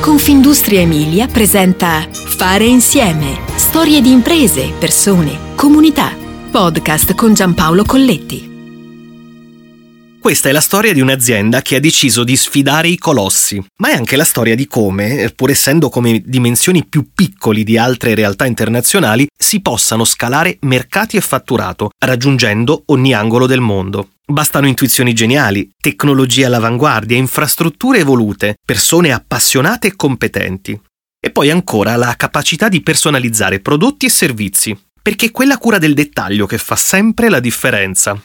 Confindustria Emilia presenta Fare insieme. Storie di imprese, persone, comunità. Podcast con Giampaolo Colletti. Questa è la storia di un'azienda che ha deciso di sfidare i colossi, ma è anche la storia di come, pur essendo come dimensioni più piccoli di altre realtà internazionali, si possano scalare mercati e fatturato, raggiungendo ogni angolo del mondo. Bastano intuizioni geniali, tecnologie all'avanguardia, infrastrutture evolute, persone appassionate e competenti. E poi ancora la capacità di personalizzare prodotti e servizi, perché è quella cura del dettaglio che fa sempre la differenza.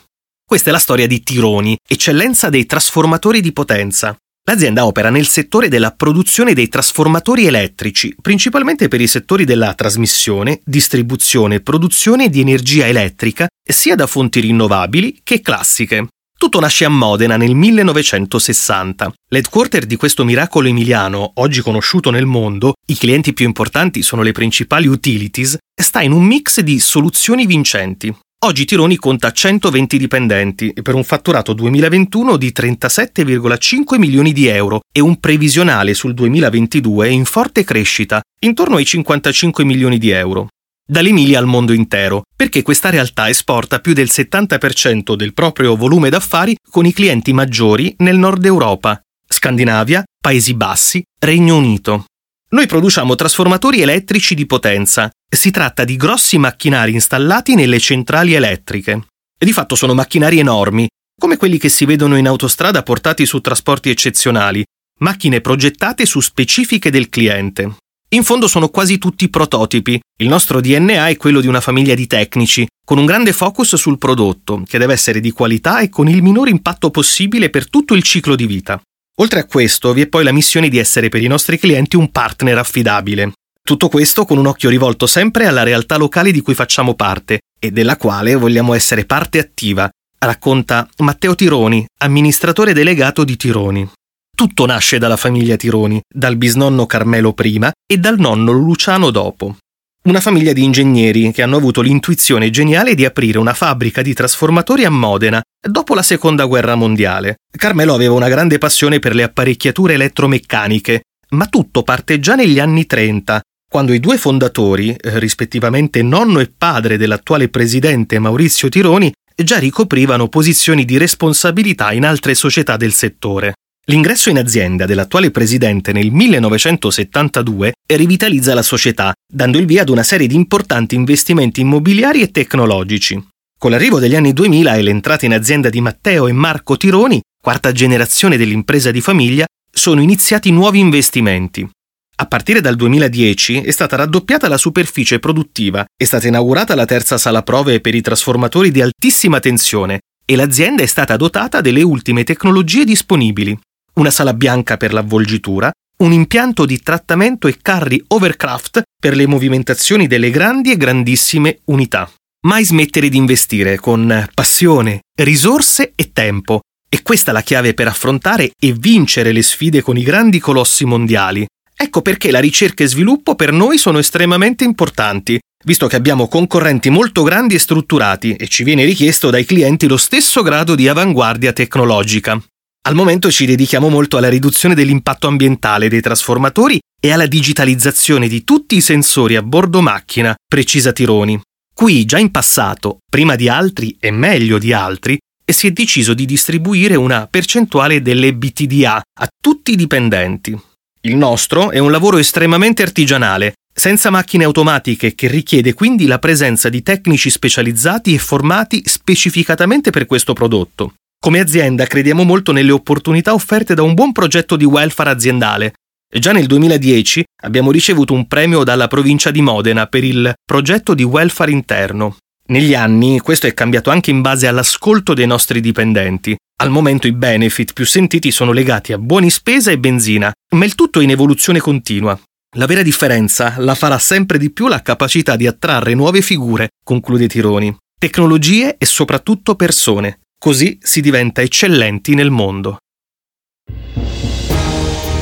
Questa è la storia di Tironi, eccellenza dei trasformatori di potenza, L'azienda opera nel settore della produzione dei trasformatori elettrici, principalmente per i settori della trasmissione, distribuzione e produzione di energia elettrica, sia da fonti rinnovabili che classiche. Tutto nasce a Modena nel 1960. L'headquarter di questo miracolo emiliano, oggi conosciuto nel mondo, i clienti più importanti sono le principali utilities, sta in un mix di soluzioni vincenti. Oggi Tironi conta 120 dipendenti per un fatturato 2021 di 37,5 milioni di euro e un previsionale sul 2022 in forte crescita, intorno ai 55 milioni di euro. Dall'Emilia al mondo intero, perché questa realtà esporta più del 70% del proprio volume d'affari con i clienti maggiori nel nord Europa, Scandinavia, Paesi Bassi, Regno Unito. Noi produciamo trasformatori elettrici di potenza. Si tratta di grossi macchinari installati nelle centrali elettriche. Di fatto sono macchinari enormi, come quelli che si vedono in autostrada portati su trasporti eccezionali, macchine progettate su specifiche del cliente. In fondo sono quasi tutti prototipi. Il nostro DNA è quello di una famiglia di tecnici, con un grande focus sul prodotto, che deve essere di qualità e con il minor impatto possibile per tutto il ciclo di vita. Oltre a questo, vi è poi la missione di essere per i nostri clienti un partner affidabile. Tutto questo con un occhio rivolto sempre alla realtà locale di cui facciamo parte e della quale vogliamo essere parte attiva, racconta Matteo Tironi, amministratore delegato di Tironi. Tutto nasce dalla famiglia Tironi, dal bisnonno Carmelo prima e dal nonno Luciano dopo una famiglia di ingegneri che hanno avuto l'intuizione geniale di aprire una fabbrica di trasformatori a Modena dopo la seconda guerra mondiale. Carmelo aveva una grande passione per le apparecchiature elettromeccaniche, ma tutto parte già negli anni 30, quando i due fondatori, eh, rispettivamente nonno e padre dell'attuale presidente Maurizio Tironi, già ricoprivano posizioni di responsabilità in altre società del settore. L'ingresso in azienda dell'attuale presidente nel 1972 rivitalizza la società, dando il via ad una serie di importanti investimenti immobiliari e tecnologici. Con l'arrivo degli anni 2000 e l'entrata in azienda di Matteo e Marco Tironi, quarta generazione dell'impresa di famiglia, sono iniziati nuovi investimenti. A partire dal 2010 è stata raddoppiata la superficie produttiva, è stata inaugurata la terza sala prove per i trasformatori di altissima tensione e l'azienda è stata dotata delle ultime tecnologie disponibili una sala bianca per l'avvolgitura, un impianto di trattamento e carri overcraft per le movimentazioni delle grandi e grandissime unità. Mai smettere di investire con passione, risorse e tempo. E questa è la chiave per affrontare e vincere le sfide con i grandi colossi mondiali. Ecco perché la ricerca e sviluppo per noi sono estremamente importanti, visto che abbiamo concorrenti molto grandi e strutturati e ci viene richiesto dai clienti lo stesso grado di avanguardia tecnologica. Al momento ci dedichiamo molto alla riduzione dell'impatto ambientale dei trasformatori e alla digitalizzazione di tutti i sensori a bordo macchina, precisa Tironi. Qui, già in passato, prima di altri e meglio di altri, si è deciso di distribuire una percentuale delle BTDA a tutti i dipendenti. Il nostro è un lavoro estremamente artigianale, senza macchine automatiche che richiede quindi la presenza di tecnici specializzati e formati specificatamente per questo prodotto. Come azienda crediamo molto nelle opportunità offerte da un buon progetto di welfare aziendale. Già nel 2010 abbiamo ricevuto un premio dalla provincia di Modena per il progetto di welfare interno. Negli anni questo è cambiato anche in base all'ascolto dei nostri dipendenti. Al momento i benefit più sentiti sono legati a buoni spesa e benzina, ma il tutto è in evoluzione continua. La vera differenza la farà sempre di più la capacità di attrarre nuove figure, conclude Tironi, tecnologie e soprattutto persone. Così si diventa eccellenti nel mondo.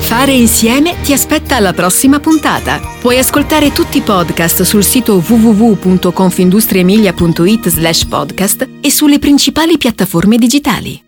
Fare insieme ti aspetta alla prossima puntata. Puoi ascoltare tutti i podcast sul sito www.confindustriemilia.it slash podcast e sulle principali piattaforme digitali.